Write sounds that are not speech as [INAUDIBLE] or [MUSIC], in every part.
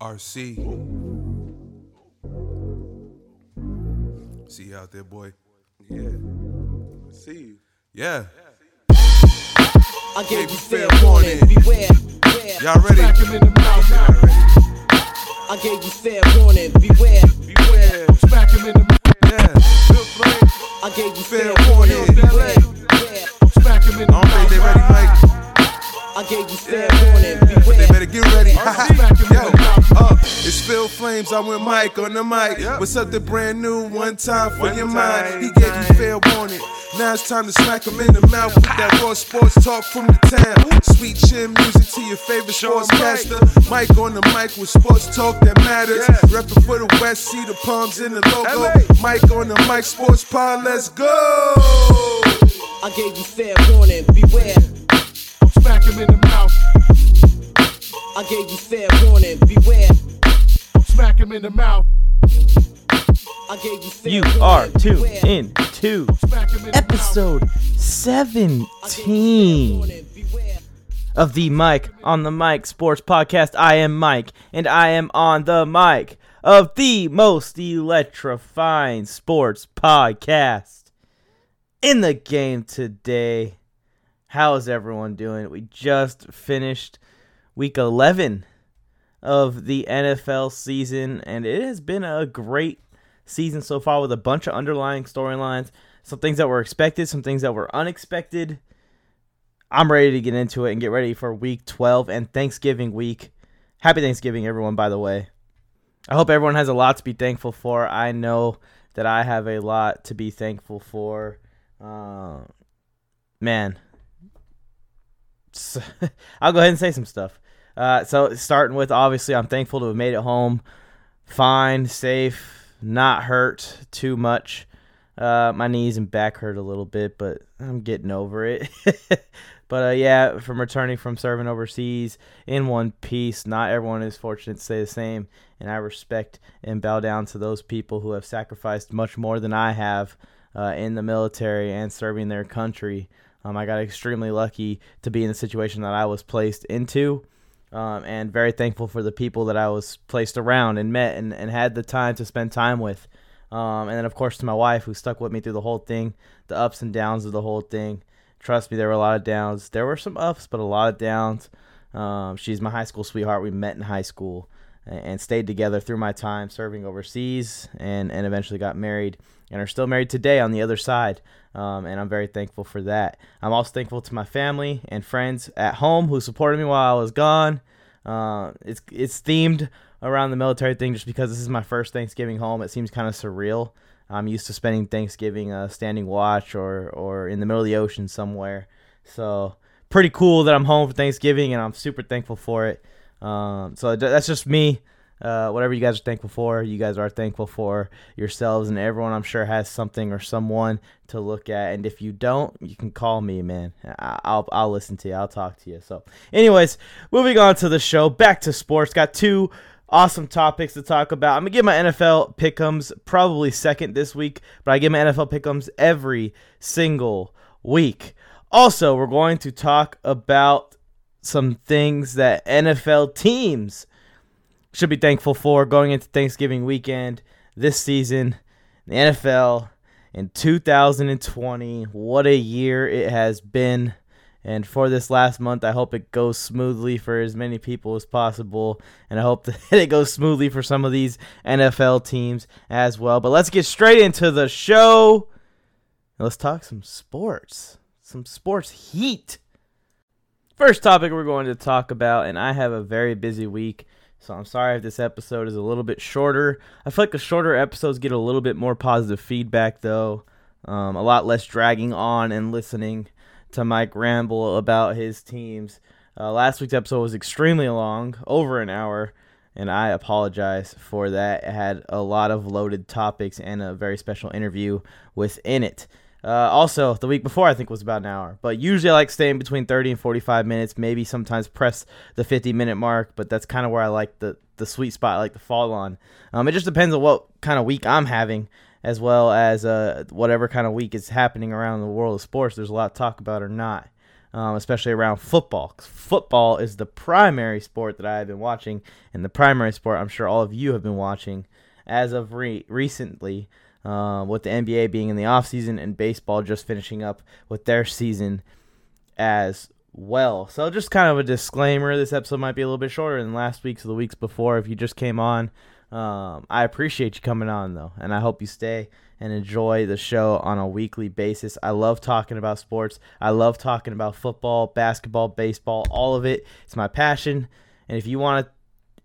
RC. See you out there, boy. Yeah. See you. Yeah. I gave you fair warning. Beware. beware. Y'all ready? Smack him in the mouth. I gave you fair warning. Beware. Beware. Smack him in the mouth. Yeah. Bill I gave you Fair fair warning. warning. Beware. beware. Smack him in the mouth. I don't think they ready. Mike. I gave you fair warning. They Beware. better get ready. Smack him in Yo, uh, it's Phil Flames. I'm with Mike on the mic. What's up, the brand new one time for One your time. mind? He gave you fair warning. Now it's time to smack him in the mouth with that raw sports talk from the town. Sweet chin music to your favorite Show 'em sportscaster. Mike on the mic with sports talk that matters. Yeah. Reppin' for the West, see the palms in the logo. LA. Mike on the mic, sports pod, let's go. I gave you fair warning. Beware. Smack him in the mouth. I gave you fair warning. Beware. Smack him in the mouth. I gave you fair You warning. are tuned Beware. in to Smack him in episode I gave you fair 17 of the Mike on the Mic Sports Podcast. I am Mike, and I am on the mic of the most electrifying sports podcast in the game today. How is everyone doing? We just finished week 11 of the NFL season, and it has been a great season so far with a bunch of underlying storylines, some things that were expected, some things that were unexpected. I'm ready to get into it and get ready for week 12 and Thanksgiving week. Happy Thanksgiving, everyone, by the way. I hope everyone has a lot to be thankful for. I know that I have a lot to be thankful for. Uh, man, [LAUGHS] I'll go ahead and say some stuff. Uh, so, starting with obviously, I'm thankful to have made it home fine, safe, not hurt too much. Uh, my knees and back hurt a little bit, but I'm getting over it. [LAUGHS] but uh, yeah, from returning from serving overseas in one piece, not everyone is fortunate to say the same. And I respect and bow down to those people who have sacrificed much more than I have uh, in the military and serving their country. Um, I got extremely lucky to be in the situation that I was placed into. Um, and very thankful for the people that I was placed around and met and, and had the time to spend time with. Um, and then, of course, to my wife, who stuck with me through the whole thing, the ups and downs of the whole thing. Trust me, there were a lot of downs. There were some ups, but a lot of downs. Um, she's my high school sweetheart. We met in high school and stayed together through my time serving overseas and, and eventually got married and are still married today on the other side. Um, and I'm very thankful for that. I'm also thankful to my family and friends at home who supported me while I was gone. Uh, it's it's themed around the military thing just because this is my first Thanksgiving home. It seems kind of surreal. I'm used to spending Thanksgiving uh, standing watch or or in the middle of the ocean somewhere. So pretty cool that I'm home for Thanksgiving, and I'm super thankful for it. Um, so that's just me. Uh, whatever you guys are thankful for, you guys are thankful for yourselves, and everyone I'm sure has something or someone to look at. And if you don't, you can call me, man. I'll I'll listen to you. I'll talk to you. So, anyways, moving on to the show. Back to sports. Got two awesome topics to talk about. I'm gonna give my NFL pickums probably second this week, but I give my NFL pickums every single week. Also, we're going to talk about some things that NFL teams should be thankful for going into Thanksgiving weekend this season. The NFL in 2020. What a year it has been. And for this last month, I hope it goes smoothly for as many people as possible. And I hope [LAUGHS] that it goes smoothly for some of these NFL teams as well. But let's get straight into the show. Let's talk some sports. Some sports heat. First topic we're going to talk about, and I have a very busy week, so I'm sorry if this episode is a little bit shorter. I feel like the shorter episodes get a little bit more positive feedback, though. Um, a lot less dragging on and listening to Mike ramble about his teams. Uh, last week's episode was extremely long, over an hour, and I apologize for that. It had a lot of loaded topics and a very special interview within it. Uh, also, the week before I think was about an hour, but usually I like staying between 30 and 45 minutes. Maybe sometimes press the 50 minute mark, but that's kind of where I like the the sweet spot, I like to fall on. Um, it just depends on what kind of week I'm having, as well as uh, whatever kind of week is happening around the world of sports. There's a lot to talk about or not. um, especially around football. Football is the primary sport that I have been watching, and the primary sport I'm sure all of you have been watching as of re- recently, uh, with the NBA being in the offseason and baseball just finishing up with their season as well. So, just kind of a disclaimer this episode might be a little bit shorter than last week's or the weeks before. If you just came on, um, I appreciate you coming on, though, and I hope you stay and enjoy the show on a weekly basis. I love talking about sports, I love talking about football, basketball, baseball, all of it. It's my passion. And if you want to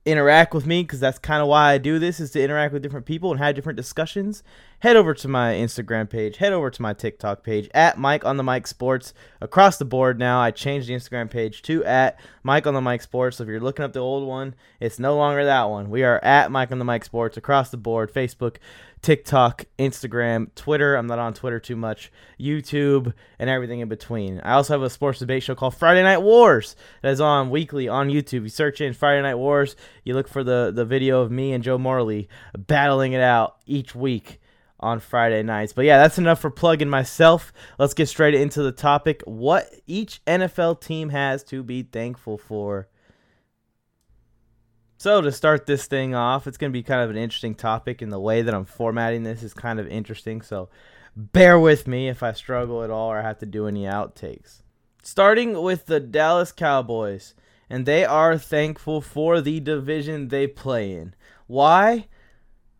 interact with me because that's kind of why I do this is to interact with different people and have different discussions. Head over to my Instagram page, head over to my TikTok page at Mike on the Mic Sports across the board now. I changed the Instagram page to at Mike on the Mic Sports. So if you're looking up the old one, it's no longer that one. We are at Mike on the Mic Sports across the board, Facebook, TikTok, Instagram, Twitter. I'm not on Twitter too much, YouTube, and everything in between. I also have a sports debate show called Friday Night Wars that is on weekly on YouTube. You search in Friday Night Wars, you look for the, the video of me and Joe Morley battling it out each week on Friday nights. But yeah, that's enough for plugging myself. Let's get straight into the topic what each NFL team has to be thankful for. So to start this thing off, it's going to be kind of an interesting topic, and the way that I'm formatting this is kind of interesting. So bear with me if I struggle at all or have to do any outtakes. Starting with the Dallas Cowboys, and they are thankful for the division they play in. Why?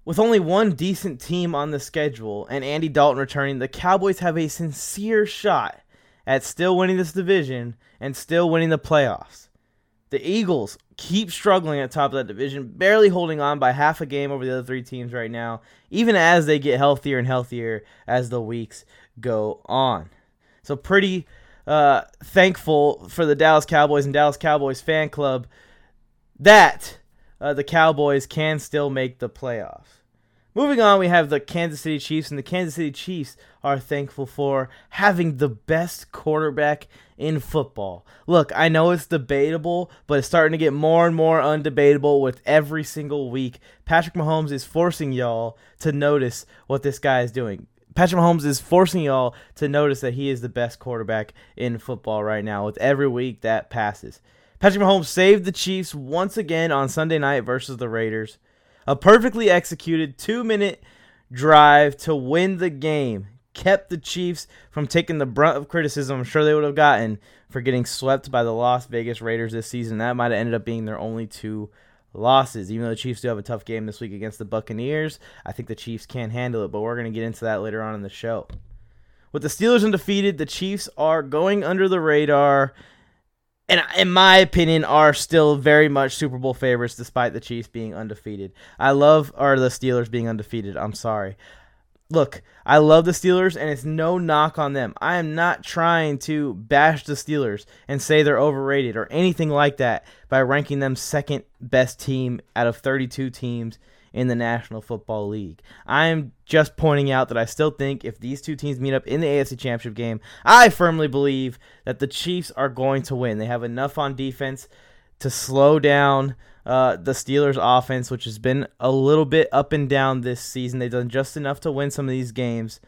With only one decent team on the schedule and Andy Dalton returning, the Cowboys have a sincere shot at still winning this division and still winning the playoffs. The Eagles keep struggling at top of that division, barely holding on by half a game over the other three teams right now, even as they get healthier and healthier as the weeks go on. So, pretty uh, thankful for the Dallas Cowboys and Dallas Cowboys fan club that uh, the Cowboys can still make the playoffs. Moving on, we have the Kansas City Chiefs, and the Kansas City Chiefs are thankful for having the best quarterback in football. Look, I know it's debatable, but it's starting to get more and more undebatable with every single week. Patrick Mahomes is forcing y'all to notice what this guy is doing. Patrick Mahomes is forcing y'all to notice that he is the best quarterback in football right now with every week that passes. Patrick Mahomes saved the Chiefs once again on Sunday night versus the Raiders. A perfectly executed two minute drive to win the game kept the Chiefs from taking the brunt of criticism I'm sure they would have gotten for getting swept by the Las Vegas Raiders this season. That might have ended up being their only two losses. Even though the Chiefs do have a tough game this week against the Buccaneers, I think the Chiefs can handle it, but we're going to get into that later on in the show. With the Steelers undefeated, the Chiefs are going under the radar and in my opinion, are still very much Super Bowl favorites despite the Chiefs being undefeated. I love or the Steelers being undefeated. I'm sorry. Look, I love the Steelers and it's no knock on them. I am not trying to bash the Steelers and say they're overrated or anything like that by ranking them second best team out of 32 teams in the National Football League. I am just pointing out that I still think if these two teams meet up in the AFC Championship game, I firmly believe that the Chiefs are going to win. They have enough on defense to slow down uh, the Steelers' offense, which has been a little bit up and down this season. They've done just enough to win some of these games.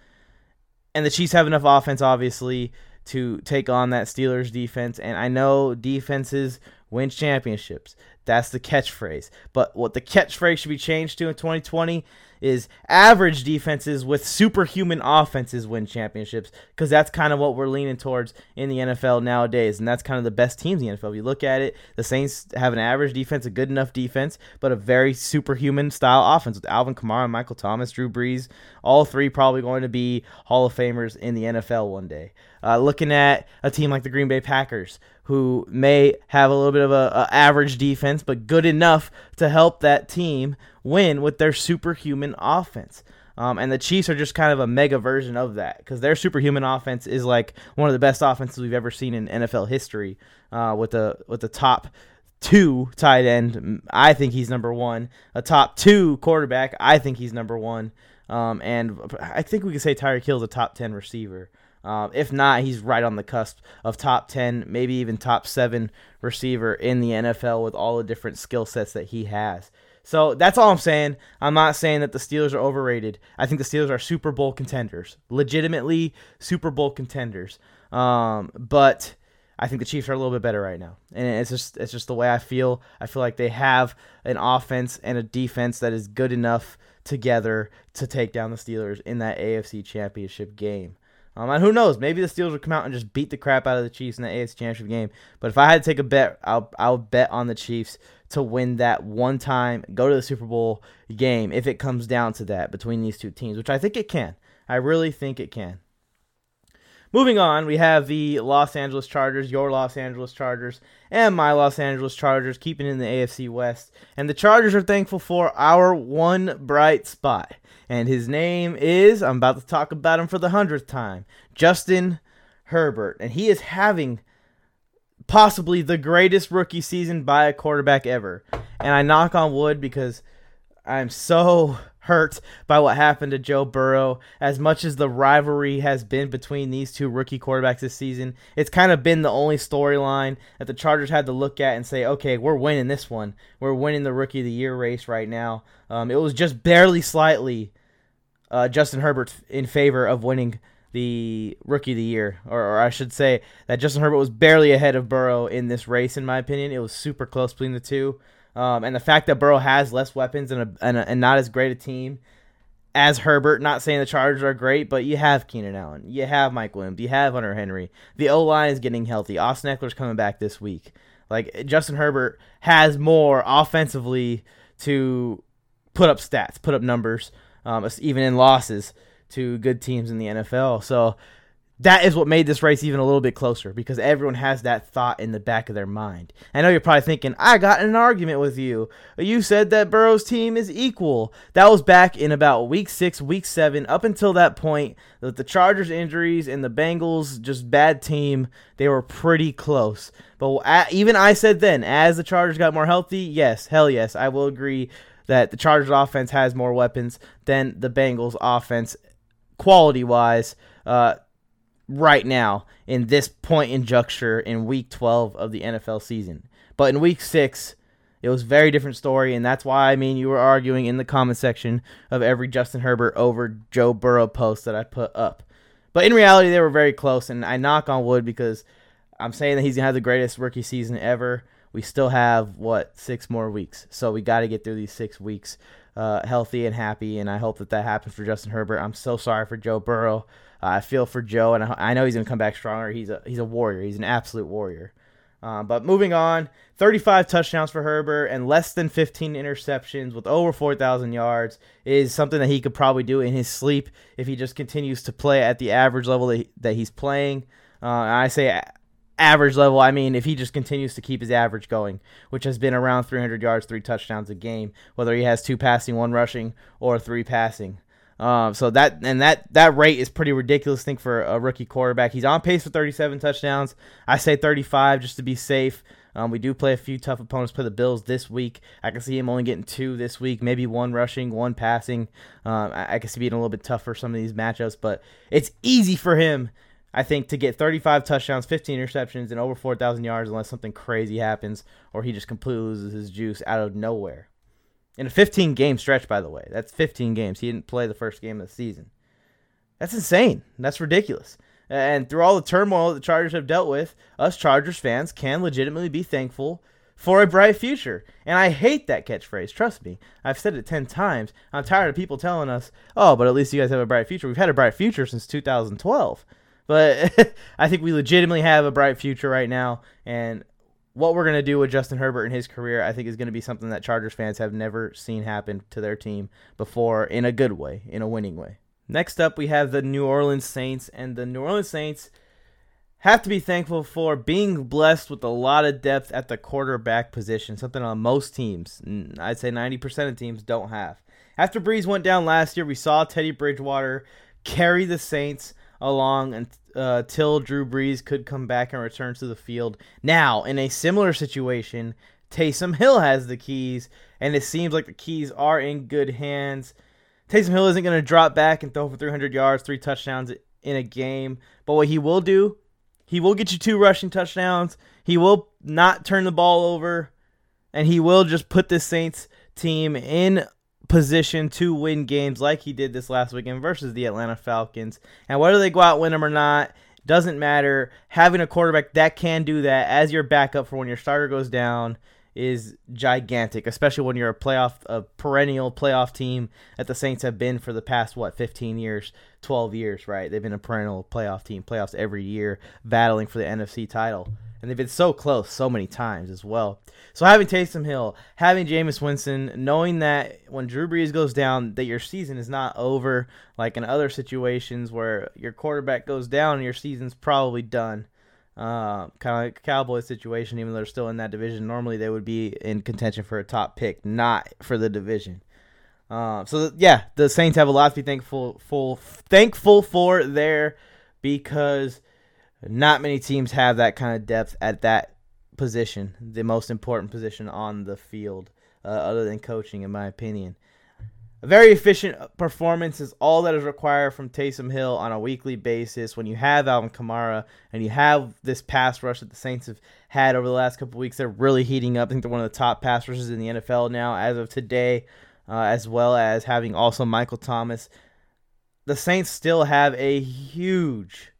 And the Chiefs have enough offense, obviously, to take on that Steelers defense. And I know defenses win championships. That's the catchphrase. But what the catchphrase should be changed to in 2020 is average defenses with superhuman offenses win championships because that's kind of what we're leaning towards in the NFL nowadays. And that's kind of the best teams in the NFL. If you look at it, the Saints have an average defense, a good enough defense, but a very superhuman style offense with Alvin Kamara, Michael Thomas, Drew Brees. All three probably going to be Hall of Famers in the NFL one day. Uh, looking at a team like the Green Bay Packers, who may have a little bit of a, a, average defense, but good enough to help that team win with their superhuman offense. Um, and the Chiefs are just kind of a mega version of that because their superhuman offense is like one of the best offenses we've ever seen in NFL history. Uh, with the with the top two tight end, I think he's number one. A top two quarterback, I think he's number one. Um, and I think we can say Tyreek Hill's a top ten receiver. Uh, if not, he's right on the cusp of top 10, maybe even top 7 receiver in the NFL with all the different skill sets that he has. So that's all I'm saying. I'm not saying that the Steelers are overrated. I think the Steelers are Super Bowl contenders, legitimately Super Bowl contenders. Um, but I think the Chiefs are a little bit better right now, and it's just it's just the way I feel. I feel like they have an offense and a defense that is good enough together to take down the Steelers in that AFC Championship game. Um, and who knows? Maybe the Steelers will come out and just beat the crap out of the Chiefs in the AFC Championship game. But if I had to take a bet, I'll I'll bet on the Chiefs to win that one time, go to the Super Bowl game if it comes down to that between these two teams, which I think it can. I really think it can. Moving on, we have the Los Angeles Chargers, your Los Angeles Chargers, and my Los Angeles Chargers keeping in the AFC West. And the Chargers are thankful for our one bright spot. And his name is, I'm about to talk about him for the hundredth time, Justin Herbert. And he is having possibly the greatest rookie season by a quarterback ever. And I knock on wood because I'm so hurt by what happened to Joe Burrow. As much as the rivalry has been between these two rookie quarterbacks this season, it's kind of been the only storyline that the Chargers had to look at and say, okay, we're winning this one. We're winning the rookie of the year race right now. Um, it was just barely slightly uh, Justin Herbert in favor of winning the rookie of the year, or, or, I should say that Justin Herbert was barely ahead of Burrow in this race, in my opinion. It was super close between the two. Um, and the fact that Burrow has less weapons and, a, and, a, and not as great a team as Herbert, not saying the Chargers are great, but you have Keenan Allen, you have Mike Williams, you have Hunter Henry. The O line is getting healthy. Austin Ekeler's coming back this week. Like Justin Herbert has more offensively to put up stats, put up numbers, um, even in losses to good teams in the NFL. So that is what made this race even a little bit closer because everyone has that thought in the back of their mind. I know you're probably thinking, I got an argument with you. You said that Burrow's team is equal. That was back in about week six, week seven. Up until that point, the Chargers' injuries and the Bengals' just bad team, they were pretty close. But even I said then, as the Chargers got more healthy, yes, hell yes, I will agree that the Chargers' offense has more weapons than the Bengals' offense, quality wise. Uh, right now in this point in juncture in week 12 of the NFL season. But in week 6, it was very different story, and that's why I mean you were arguing in the comment section of every Justin Herbert over Joe Burrow post that I put up. But in reality, they were very close, and I knock on wood because I'm saying that he's gonna have the greatest rookie season ever. We still have what six more weeks, so we got to get through these six weeks uh, healthy and happy, and I hope that that happens for Justin Herbert. I'm so sorry for Joe Burrow. Uh, I feel for Joe, and I, know he's going to come back stronger. He's a he's a warrior. He's an absolute warrior. Uh, but moving on, 35 touchdowns for Herbert and less than 15 interceptions with over 4,000 yards is something that he could probably do in his sleep if he just continues to play at the average level that, he, that he's playing. Uh, I say average level, I mean if he just continues to keep his average going, which has been around 300 yards, three touchdowns a game, whether he has two passing, one rushing, or three passing. Um, so that and that that rate is pretty ridiculous. I think for a rookie quarterback, he's on pace for 37 touchdowns. I say 35 just to be safe. Um, we do play a few tough opponents. Play the Bills this week. I can see him only getting two this week, maybe one rushing, one passing. Um, I, I can see being a little bit tougher some of these matchups, but it's easy for him, I think, to get 35 touchdowns, 15 interceptions, and over 4,000 yards unless something crazy happens or he just completely loses his juice out of nowhere. In a 15 game stretch, by the way. That's 15 games. He didn't play the first game of the season. That's insane. That's ridiculous. And through all the turmoil the Chargers have dealt with, us Chargers fans can legitimately be thankful for a bright future. And I hate that catchphrase. Trust me. I've said it 10 times. I'm tired of people telling us, oh, but at least you guys have a bright future. We've had a bright future since 2012. But [LAUGHS] I think we legitimately have a bright future right now. And what we're going to do with Justin Herbert in his career, I think, is going to be something that Chargers fans have never seen happen to their team before in a good way, in a winning way. Next up, we have the New Orleans Saints, and the New Orleans Saints have to be thankful for being blessed with a lot of depth at the quarterback position, something on most teams, I'd say 90% of teams, don't have. After Brees went down last year, we saw Teddy Bridgewater carry the Saints along until uh, Drew Brees could come back and return to the field. Now, in a similar situation, Taysom Hill has the keys, and it seems like the keys are in good hands. Taysom Hill isn't going to drop back and throw for 300 yards, three touchdowns in a game, but what he will do, he will get you two rushing touchdowns. He will not turn the ball over, and he will just put the Saints team in position to win games like he did this last weekend versus the Atlanta Falcons. And whether they go out win them or not Doesn't matter. Having a quarterback that can do that as your backup for when your starter goes down is gigantic, especially when you're a playoff, a perennial playoff team that the Saints have been for the past what 15 years, 12 years, right? They've been a perennial playoff team, playoffs every year, battling for the NFC title, and they've been so close so many times as well. So having Taysom Hill, having Jameis Winston, knowing that when Drew Brees goes down, that your season is not over, like in other situations where your quarterback goes down your season's probably done. Uh, kind of like Cowboys situation, even though they're still in that division. Normally, they would be in contention for a top pick, not for the division. Uh, so th- yeah, the Saints have a lot to be thankful full, thankful for there because not many teams have that kind of depth at that position, the most important position on the field, uh, other than coaching, in my opinion. A very efficient performance is all that is required from Taysom Hill on a weekly basis. When you have Alvin Kamara and you have this pass rush that the Saints have had over the last couple weeks, they're really heating up. I think they're one of the top pass rushes in the NFL now as of today, uh, as well as having also Michael Thomas. The Saints still have a huge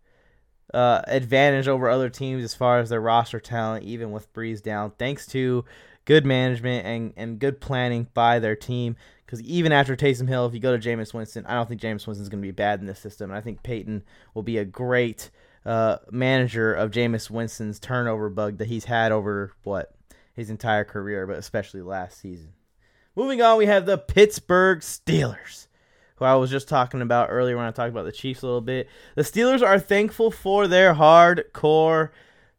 uh, advantage over other teams as far as their roster talent, even with Brees down, thanks to good management and, and good planning by their team. Because even after Taysom Hill, if you go to Jameis Winston, I don't think Jameis Winston's going to be bad in this system. And I think Payton will be a great uh, manager of Jameis Winston's turnover bug that he's had over what his entire career, but especially last season. Moving on, we have the Pittsburgh Steelers, who I was just talking about earlier when I talked about the Chiefs a little bit. The Steelers are thankful for their hardcore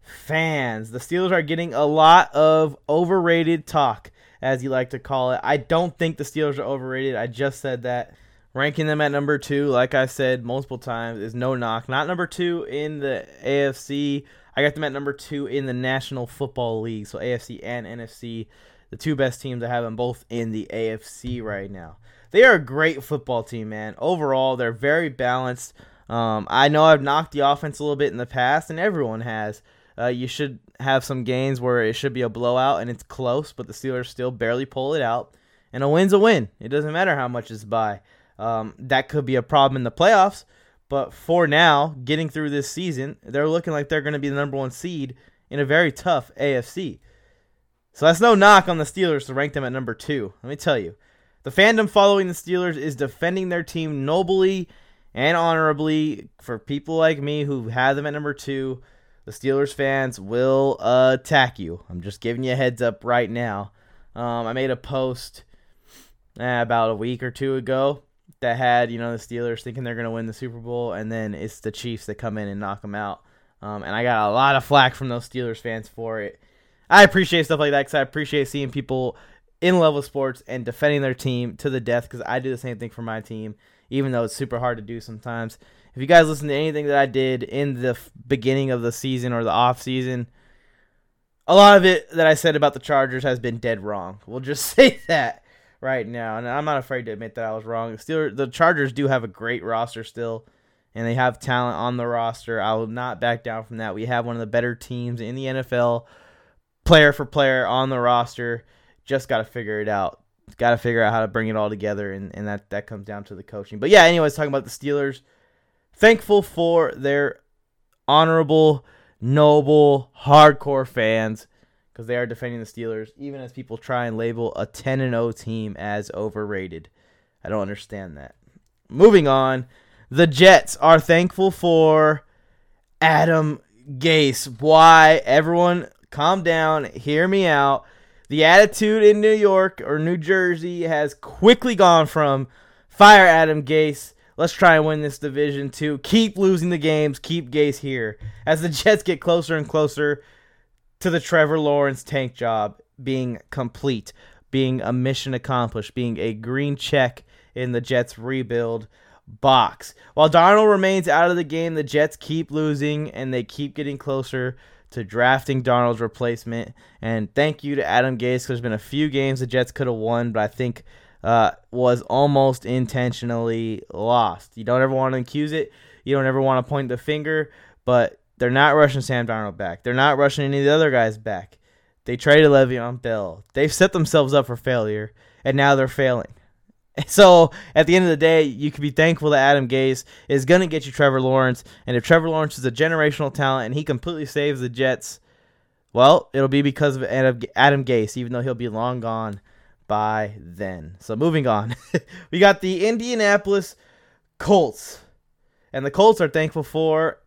fans. The Steelers are getting a lot of overrated talk as you like to call it. I don't think the Steelers are overrated. I just said that. Ranking them at number two, like I said multiple times, is no knock. Not number two in the AFC. I got them at number two in the National Football League. So AFC and NFC, the two best teams. I have them both in the AFC right now. They are a great football team, man. Overall, they're very balanced. Um, I know I've knocked the offense a little bit in the past, and everyone has. Uh, you should have some games where it should be a blowout and it's close, but the Steelers still barely pull it out. And a win's a win. It doesn't matter how much it's by. Um, that could be a problem in the playoffs, but for now, getting through this season, they're looking like they're going to be the number one seed in a very tough AFC. So that's no knock on the Steelers to rank them at number two. Let me tell you, the fandom following the Steelers is defending their team nobly and honorably. For people like me who have them at number two, the Steelers fans will attack you. I'm just giving you a heads up right now. Um, I made a post eh, about a week or two ago that had you know the Steelers thinking they're gonna win the Super Bowl, and then it's the Chiefs that come in and knock them out. Um, and I got a lot of flack from those Steelers fans for it. I appreciate stuff like that because I appreciate seeing people in love with sports and defending their team to the death because I do the same thing for my team, even though it's super hard to do sometimes. If you guys listen to anything that I did in the f- beginning of the season or the off season, a lot of it that I said about the Chargers has been dead wrong. [LAUGHS] We'll just [LAUGHS] say that right now, and I'm not afraid to admit that I was wrong. Still, the Chargers do have a great roster still, and they have talent on the roster. I will not back down from that. We have one of the better teams in the NFL, player for player on the roster. Just got to figure it out. Got to figure out how to bring it all together, and, and that that comes down to the coaching. But yeah, anyways, talking about the Steelers thankful for their honorable, noble, hardcore fans because they are defending the Steelers, even as people try and label a 10 and 0 team as overrated. I don't understand that. Moving on, the Jets are thankful for Adam Gase. Why? Everyone, calm down, hear me out. The attitude in New York or New Jersey has quickly gone from fire Adam Gase Let's try and win this division too. Keep losing the games. Keep Gase here. As the [LAUGHS] Jets get closer and closer to the Trevor Lawrence tank job being complete, being a mission accomplished, being a green check in the Jets rebuild box. While Darnold remains out of the game, the Jets keep losing and they keep getting closer to drafting Darnold's replacement. And thank you to Adam Gase. There's been a few games the Jets could have won, but I think uh, was almost intentionally lost. You don't ever want to accuse it. You don't ever want to point the finger, but they're not rushing Sam Darnold back. They're not rushing any of the other guys back. They traded Le'Veon Bell. They've set themselves up for failure, and now they're failing. [LAUGHS] So at the end of the day, you can be thankful that Adam Gase is going to get you Trevor Lawrence. And if Trevor Lawrence is a generational talent and he completely saves the Jets, well, it'll be because of Adam Adam Gase, even though he'll be long gone by then. So moving on, [LAUGHS] we got the Indianapolis Colts. And the Colts are thankful for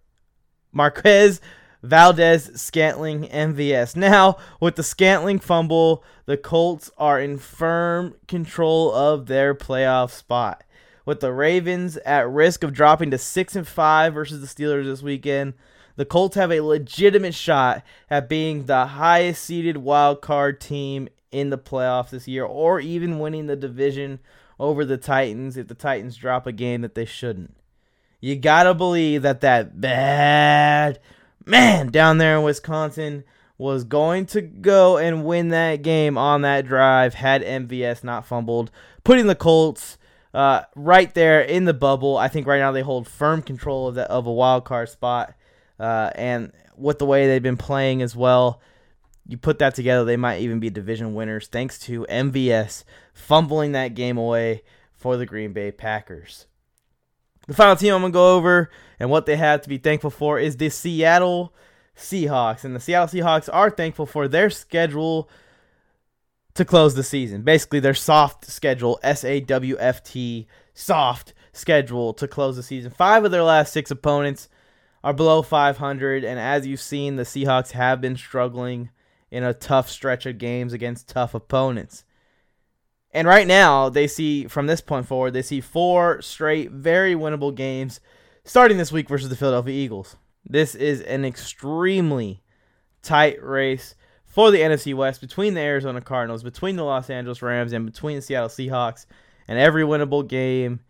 Marquez Valdez Scantling MVS. Now, with the Scantling fumble, the Colts are in firm control of their playoff spot. With the Ravens at risk of dropping to 6 and 5 versus the Steelers this weekend, the Colts have a legitimate shot at being the highest seeded wild card team in the playoffs this year or even winning the division over the Titans if the Titans drop a game that they shouldn't. You got to believe that that bad man down there in Wisconsin was going to go and win that game on that drive had MVS not fumbled, putting the Colts uh, right there in the bubble. I think right now they hold firm control of that of a wild card spot, uh, and with the way they've been playing as well, you put that together, they might even be division winners thanks to MVS fumbling that game away for the Green Bay Packers. The final team I'm going to go over and what they have to be thankful for is the Seattle Seahawks. And the Seattle Seahawks are thankful for their schedule to close the season. Basically, their soft schedule, S A W F T, soft schedule to close the season. Five of their last six opponents are below 500. And as you've seen, the Seahawks have been struggling in a tough stretch of games against tough opponents. And right now, they see from this point forward, they see four straight very winnable games starting this week versus the Philadelphia Eagles. This is an extremely tight race for the NFC West between the Arizona Cardinals, between the Los Angeles Rams, and between the Seattle Seahawks. And every winnable game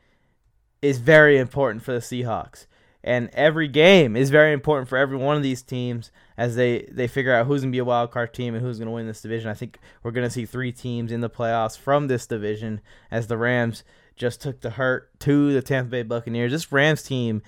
is very important for the Seahawks. And every game is very important for every one of these teams as they, they figure out who's going to be a wild card team and who's going to win this division. I think we're going to see three teams in the playoffs from this division as the Rams just took the hurt to the Tampa Bay Buccaneers. This Rams team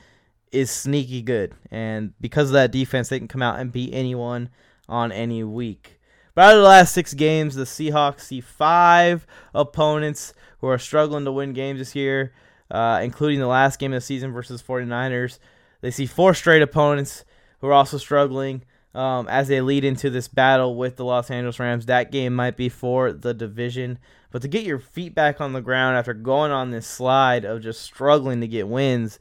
is sneaky good, and because of that defense, they can come out and beat anyone on any week. But out of the last six games, the Seahawks see five opponents who are struggling to win games this year, uh, including the last game of the season versus 49ers. They see four straight opponents who are also struggling um, as they lead into this battle with the Los Angeles Rams. That game might be for the division. But to get your feet back on the ground after going on this slide of just struggling to get wins,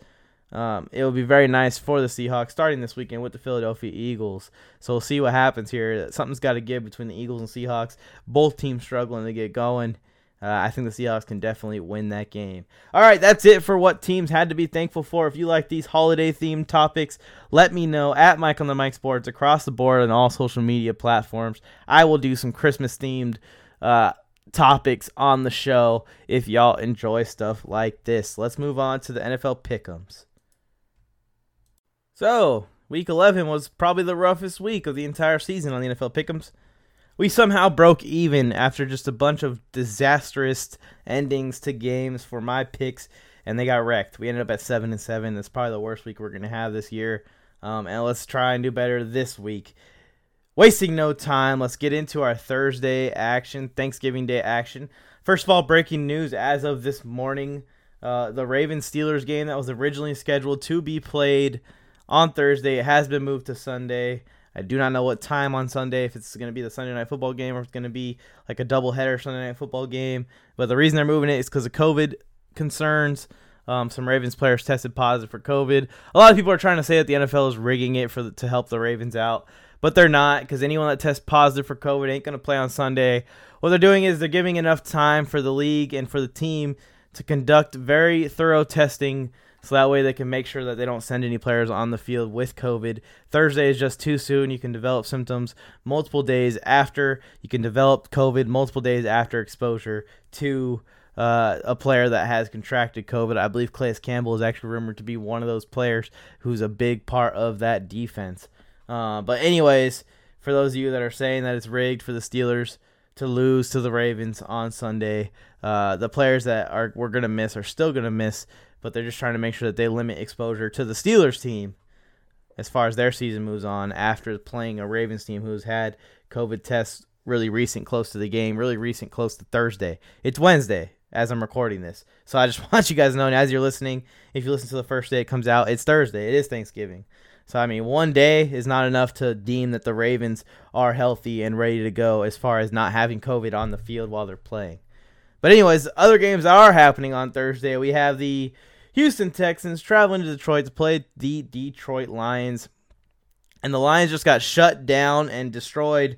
um, it will be very nice for the Seahawks starting this weekend with the Philadelphia Eagles. So we'll see what happens here. Something's got to give between the Eagles and Seahawks. Both teams struggling to get going. Uh, I think the Seahawks can definitely win that game. All right, that's it for what teams had to be thankful for. If you like these holiday themed topics, let me know at Mike on the Mic Sports across the board on all social media platforms. I will do some Christmas themed uh, topics on the show if y'all enjoy stuff like this. Let's move on to the NFL pickums. So, week 11 was probably the roughest week of the entire season on the NFL pick'ems we somehow broke even after just a bunch of disastrous endings to games for my picks, and they got wrecked. We ended up at seven and seven. That's probably the worst week we're gonna have this year. Um, and let's try and do better this week. Wasting no time, let's get into our Thursday action, Thanksgiving Day action. First of all, breaking news as of this morning: uh, the Ravens Steelers game that was originally scheduled to be played on Thursday has been moved to Sunday. I do not know what time on Sunday, if it's going to be the Sunday night football game or it's going to be like a double header Sunday night football game. But the reason they're moving it is because of COVID concerns. Um, some Ravens players tested positive for COVID. A lot of people are trying to say that the NFL is rigging it for the, to help the Ravens out, but they're not because anyone that tests positive for COVID ain't going to play on Sunday. What they're doing is they're giving enough time for the league and for the team to conduct very thorough testing so that way they can make sure that they don't send any players on the field with COVID. Thursday is just too soon. You can develop symptoms multiple days after. You can develop COVID multiple days after exposure to uh, a player that has contracted COVID. I believe Calais Campbell is actually rumored to be one of those players who's a big part of that defense. Uh, but anyways, for those of you that are saying that it's rigged for the Steelers to lose to the Ravens on Sunday, uh, the players that are we're gonna miss are still gonna miss but they're just trying to make sure that they limit exposure to the Steelers team as far as their season moves on after playing a Ravens team who's had COVID tests really recent close to the game, really recent close to Thursday. It's Wednesday. as I'm recording this. So I just [LAUGHS] want you guys to know as you're listening, if you listen to the first day it comes out, it's Thursday. It is Thanksgiving. So I mean, one day is not enough to deem that the Ravens are healthy and ready to go as far as not having COVID on the field while they're playing. But anyways, other games that are happening on Thursday. We have the Houston Texans traveling to Detroit to play the Detroit Lions. And the Lions just got shut down and destroyed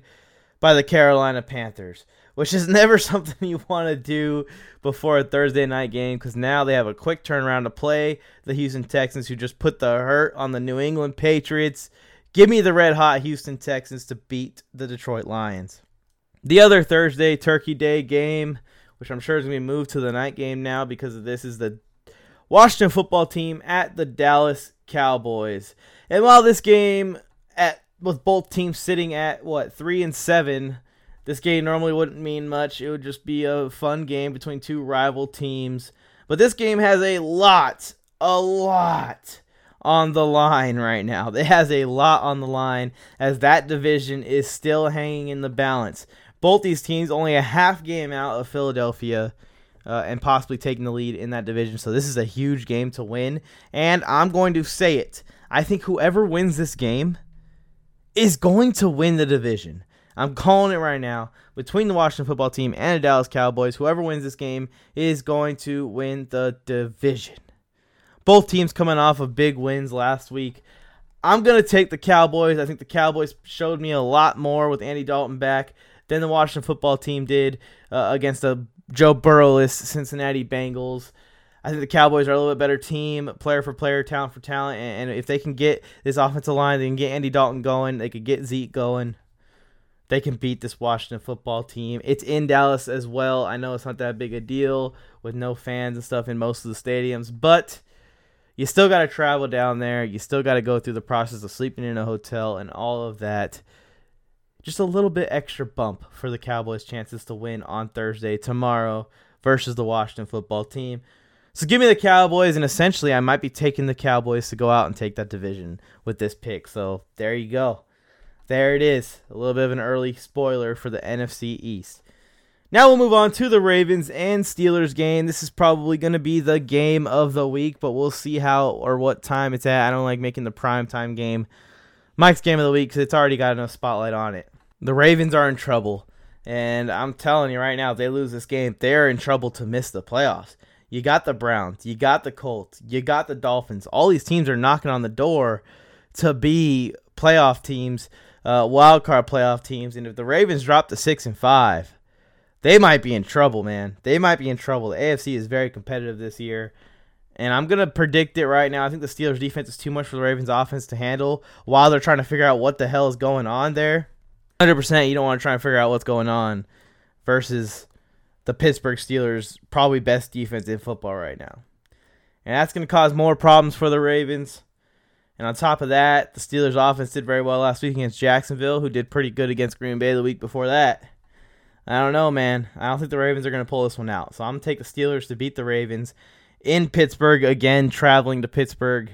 by the Carolina Panthers, which is [LAUGHS] never something you want to do before a Thursday night game because now they have a quick turnaround to play the Houston Texans, who just put the hurt on the New England Patriots. Give me the red hot Houston Texans to beat the Detroit Lions. The other Thursday Turkey Day game, which I'm sure is going to be moved to the night game now because this, is the Washington football team at the Dallas Cowboys. And while this game at with both teams sitting at what three and seven, this game normally wouldn't mean much. It would just be a fun game between two rival teams. But this game has a lot, a lot on the line right now. It has a lot on the line as that division is still hanging in the balance. Both these teams only a half game out of Philadelphia. Uh, and possibly taking the lead in that division. So this is a huge game to win. And I'm going to say it. I think whoever wins this game is going to win the division. I'm calling it right now. Between the Washington football team and the Dallas Cowboys, whoever wins this game is going to win the division. Both teams coming off of big wins last week. I'm going to take the Cowboys. I think the Cowboys showed me a lot more with Andy Dalton back than the Washington football team did uh, against the Joe Burrowless Cincinnati Bengals. I think the Cowboys are a little bit better team, player for player, talent for talent, and, if they can get this offensive line, they can get Andy Dalton going, they could get Zeke going. They can beat this Washington football team. It's in Dallas as well. I know it's not that big a deal with no fans and stuff in most of the stadiums, but you still got to travel down there. You still got to go through the process of sleeping in a hotel and all of that just a little bit extra bump for the Cowboys' chances to win on Thursday tomorrow versus the Washington football team. So give me the Cowboys, and essentially I might be taking the Cowboys to go out and take that division with this pick. So there you go. There it is. A little bit of an early spoiler for the NFC East. Now we'll move on to the Ravens and Steelers game. This is probably going to be the game of the week, but we'll see how or what time it's at. I don't like making the prime time game Mike's game of the week because it's already got enough spotlight on it. The Ravens are in trouble. And I'm telling you right now, if they lose this game, they're in trouble to miss the playoffs. You got the Browns, you got the Colts, you got the Dolphins. All these teams are knocking on the door to be playoff teams, uh, wild card playoff teams. And if the Ravens drop to six and five, they might be in trouble, man. They might be in trouble. The AFC is very competitive this year. And I'm going to predict it right now. I think the Steelers' defense is too much for the Ravens' offense to handle while they're trying to figure out what the hell is going on there. 100% you don't want to try and figure out what's going on versus the Pittsburgh Steelers' probably best defense in football right now. And that's going to cause more problems for the Ravens. And on top of that, the Steelers' offense did very well last week against Jacksonville, who did pretty good against Green Bay the week before that. I don't know, man. I don't think the Ravens are going to pull this one out. So I'm going to take the Steelers to beat the Ravens in Pittsburgh again, traveling to Pittsburgh.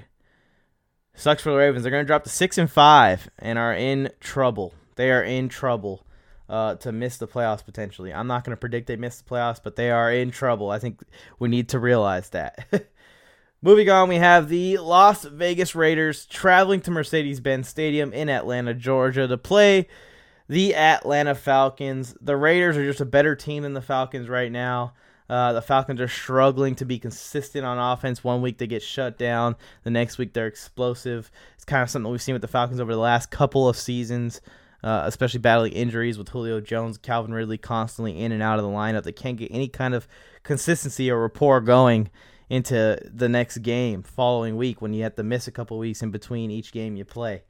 Sucks for the Ravens. They're going to drop to 6 and 5 and are in trouble. They are in trouble uh, to miss the playoffs potentially. I'm not going to predict they miss the playoffs, but they are in trouble. I think we need to realize that. [LAUGHS] Moving on, we have the Las Vegas Raiders traveling to Mercedes Benz Stadium in Atlanta, Georgia to play the Atlanta Falcons. The Raiders are just a better team than the Falcons right now. Uh, the Falcons are struggling to be consistent on offense. One week they get shut down, the next week they're explosive. It's kind of something we've seen with the Falcons over the last couple of seasons uh, especially battling injuries with Julio Jones, Calvin Ridley constantly in and out of the lineup. They can't get any kind of consistency or rapport going into the next game following week when you have to miss a couple weeks in between each game you play.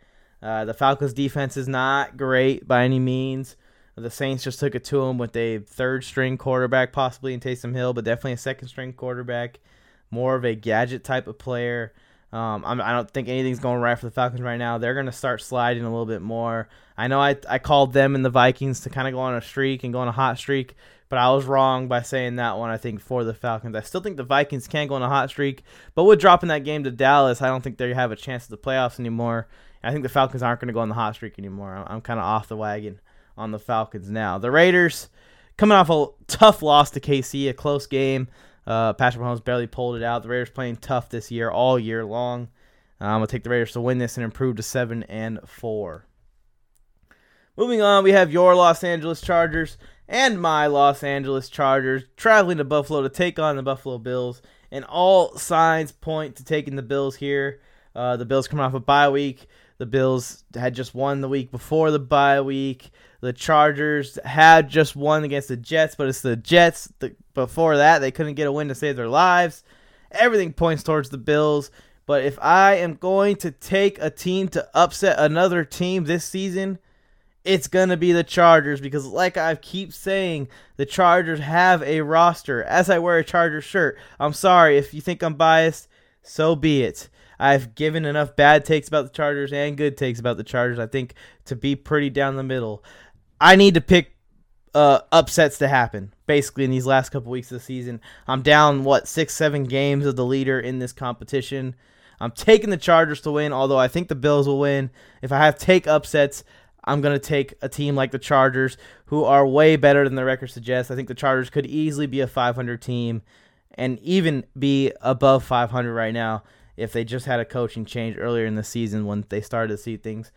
Uh, the Falcons' defense is not great by any means. The Saints just took it to them with a third string quarterback, possibly in Taysom Hill, but definitely a second string quarterback. More of a gadget type of player. Um, I'm, I do not think anything's going right for the Falcons right now. They're going to start sliding a little bit more. I know I, I called them and the Vikings to kind of go on a streak and go on a hot streak, but I was wrong by saying that one, I think, for the Falcons. I still think the Vikings can go on a hot streak, but with dropping that game to Dallas, I don't think they have a chance at the playoffs anymore. I think the Falcons aren't going to go on the hot streak anymore. I'm, I'm kind of off the wagon on the Falcons now. The Raiders coming off a tough loss to KC, a close game. Uh, Patrick Mahomes barely pulled it out. The Raiders playing tough this year, all year long. Uh, I'm gonna take the Raiders to win this and improve to seven and four. Moving on, we have your Los Angeles Chargers and my Los Angeles Chargers traveling to Buffalo to take on the Buffalo Bills, and all signs point to taking the Bills here. Uh, the Bills coming off a bye week. The Bills had just won the week before the bye week. The Chargers had just won against the Jets, but it's the Jets. The, before that, they couldn't get a win to save their lives. Everything points towards the Bills. But if I am going to take a team to upset another team this season, it's going to be the Chargers because, like I keep saying, the Chargers have a roster. As I wear a Chargers shirt, I'm sorry if you think I'm biased, so be it. I've given enough bad takes about the Chargers and good takes about the Chargers, I think, to be pretty down the middle. I need to pick uh, upsets to happen. Basically, in these last couple weeks of the season, I'm down what six, seven games of the leader in this competition. I'm taking the Chargers to win, although I think the Bills will win. If I have take upsets, I'm going to take a team like the Chargers, who are way better than the record suggests. I think the Chargers could easily be a 500 team and even be above 500 right now if they just had a coaching change earlier in the season when they started to see things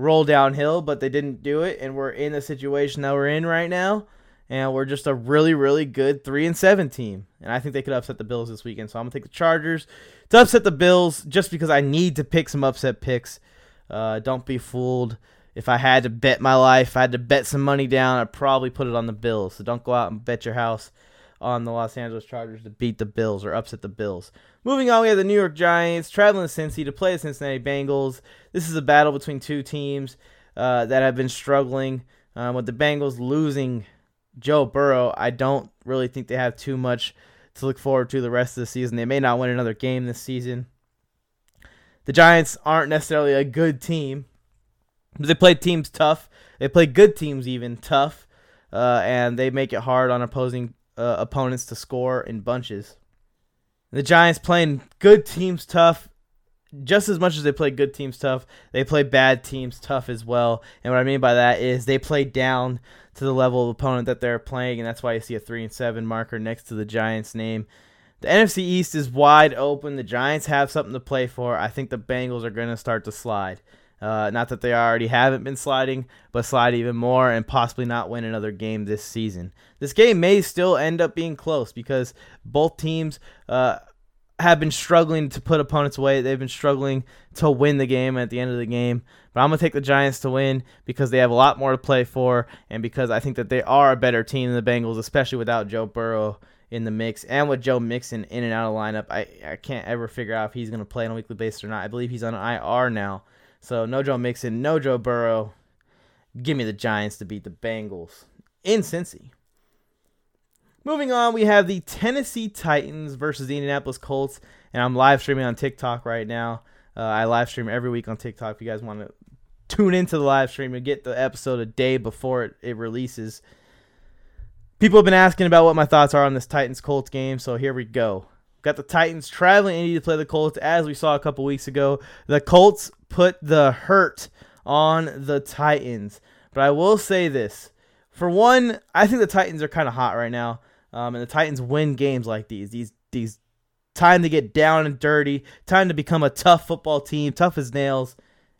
roll downhill, but they didn't do it, and we're in the situation that we're in right now, and we're just a really, really good three and seven team, and I think they could upset the Bills this weekend. So I'm gonna take the Chargers to upset the Bills just because I need to pick some upset picks. Uh, don't be fooled. If I had to bet my life, I had to bet some money down, I'd probably put it on the Bills. So don't go out and bet your house on the Los Angeles Chargers to beat the Bills or upset the Bills. Moving on, we have the New York Giants traveling to Cincy to play the Cincinnati Bengals. This is a battle between two teams uh, that have been struggling. Um, with the Bengals losing Joe Burrow, I don't really think they have too much to look forward to the rest of the season. They may not win another game this season. The Giants aren't necessarily a good team. but They play teams tough. They play good teams even tough, uh, and they make it hard on opposing uh, opponents to score in bunches. The Giants playing good teams tough just as much as they play good teams tough, they play bad teams tough as well. And what I mean by that is they play down to the level of opponent that they're playing, and that's why you see a three and seven marker next to the Giants' name. The NFC East is wide open. The Giants have something to play for. I think the Bengals are going to start to slide. Uh, not that they already haven't been sliding, but slide even more and possibly not win another game this season. This game may still end up being close because both teams uh, have been struggling to put opponents away. They've been struggling to win the game at the end of the game. But I'm going to take the Giants to win because they have a lot more to play for and because I think that they are a better team than the Bengals, especially without Joe Burrow in the mix and with Joe Mixon in and out of lineup. I, I can't ever figure out if he's going to play on a weekly basis or not. I believe he's on IR now. So no Joe Mixon, no Joe Burrow. Give me the Giants to beat the Bengals in Cincy. Moving on, we have the Tennessee Titans versus the Indianapolis Colts, and I'm live streaming on TikTok right now. Uh, I live stream every week on TikTok. If you guys want to tune into the live stream and get the episode a day before it, it releases. People have been asking about what my thoughts are on this Titans Colts game, so here we go. Got the Titans traveling Indy to play the Colts, as we saw a couple weeks ago. The Colts put the hurt on the Titans. But I will say this. For one, I think the Titans are kind of hot right now. Um, and the Titans win games like these. These these time to get down and dirty, time to become a tough football team, tough as nails,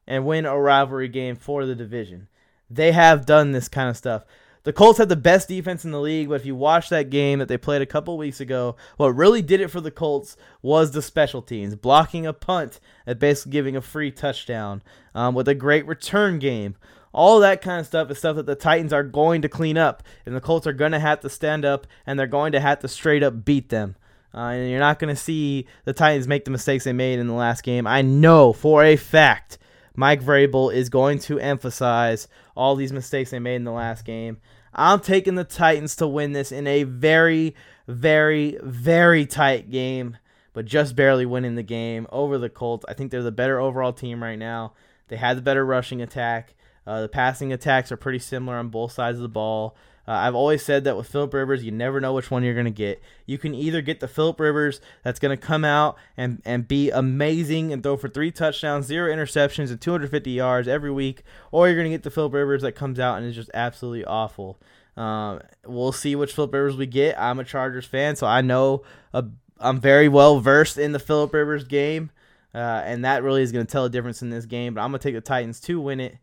and win a rivalry game for the division. They have done this kind of stuff. The Colts had the best defense in the league, but if you watch that game that they played a couple weeks ago, what really did it for the Colts was the special teams, blocking a punt and basically giving a free touchdown um, with a great return game. All that kind of stuff is stuff that the Titans are going to clean up, and the Colts are going to have to stand up, and they're going to have to straight up beat them. Uh, and you're not going to see the Titans make the mistakes they made in the last game. I know for a fact Mike Vrabel is going to emphasize all these mistakes they made in the last game. I'm taking the Titans to win this in a very, very, very tight game, but just barely winning the game over the Colts. I think they're the better overall team right now. They had the better rushing attack. Uh, the passing attacks are pretty similar on both sides of the ball. Uh, I've always said that with Philip Rivers, you never know which one you're going to get. You can either get the Philip Rivers that's going to come out and, and be amazing and throw for three touchdowns, zero interceptions, and 250 yards every week, or you're going to get the Philip Rivers that comes out and is just absolutely awful. Um, we'll see which Philip Rivers we get. I'm a Chargers fan, so I know i I'm very well versed in the Philip Rivers game, uh, and that really is going to tell a difference in this game. But I'm going to take the Titans to win it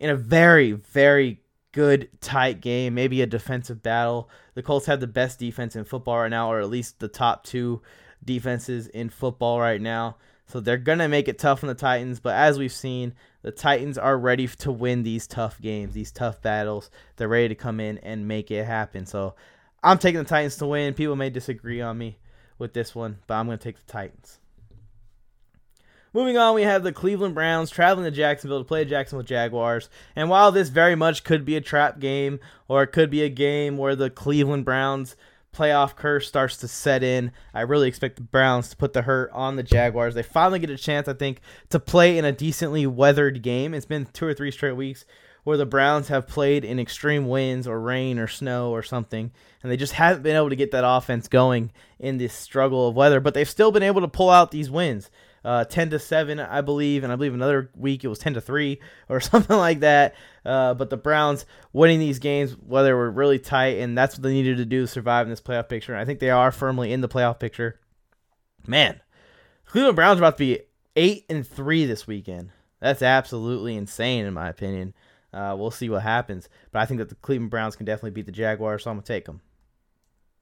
in a very, very good tight game, maybe a defensive battle. The Colts have the best defense in football right now, or at least the top two defenses in football right now. So they're going to make it tough on the Titans, but as we've seen, the Titans are ready to win these tough games, these tough battles. They're ready to come in and make it happen. So I'm taking the Titans to win. People may disagree on me with this one, but I'm going to take the Titans. Moving on, we have the Cleveland Browns traveling to Jacksonville to play Jacksonville Jaguars. And while this very much could be a trap game, or it could be a game where the Cleveland Browns playoff curse starts to set in. I really expect the Browns to put the hurt on the Jaguars. They finally get a chance, I think, to play in a decently weathered game. It's been two or three straight weeks where the Browns have played in extreme winds or rain or snow or something, and they just haven't been able to get that offense going in this struggle of weather. But they've still been able to pull out these wins uh, 10 to 7, I believe, and I believe another week it was 10 to 3 [LAUGHS] or something like that. Uh, but the Browns winning these games, whether they were really tight, and that's what they needed to do to survive in this playoff picture. And I think they are firmly in the playoff picture. Man, Cleveland Browns are about to be 8 and 3 this weekend. That's absolutely insane, in my opinion. Uh, we'll see what happens. But I think that the Cleveland Browns can definitely beat the Jaguars, so I'm going to take them.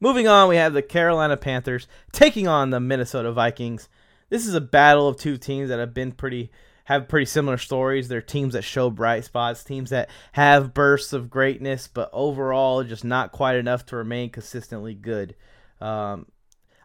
Moving on, we have the Carolina Panthers taking on the Minnesota Vikings this is a battle of two teams that have been pretty have pretty similar stories. They're teams that show bright spots, teams that have bursts of greatness, but overall just not quite enough to remain consistently good. Um,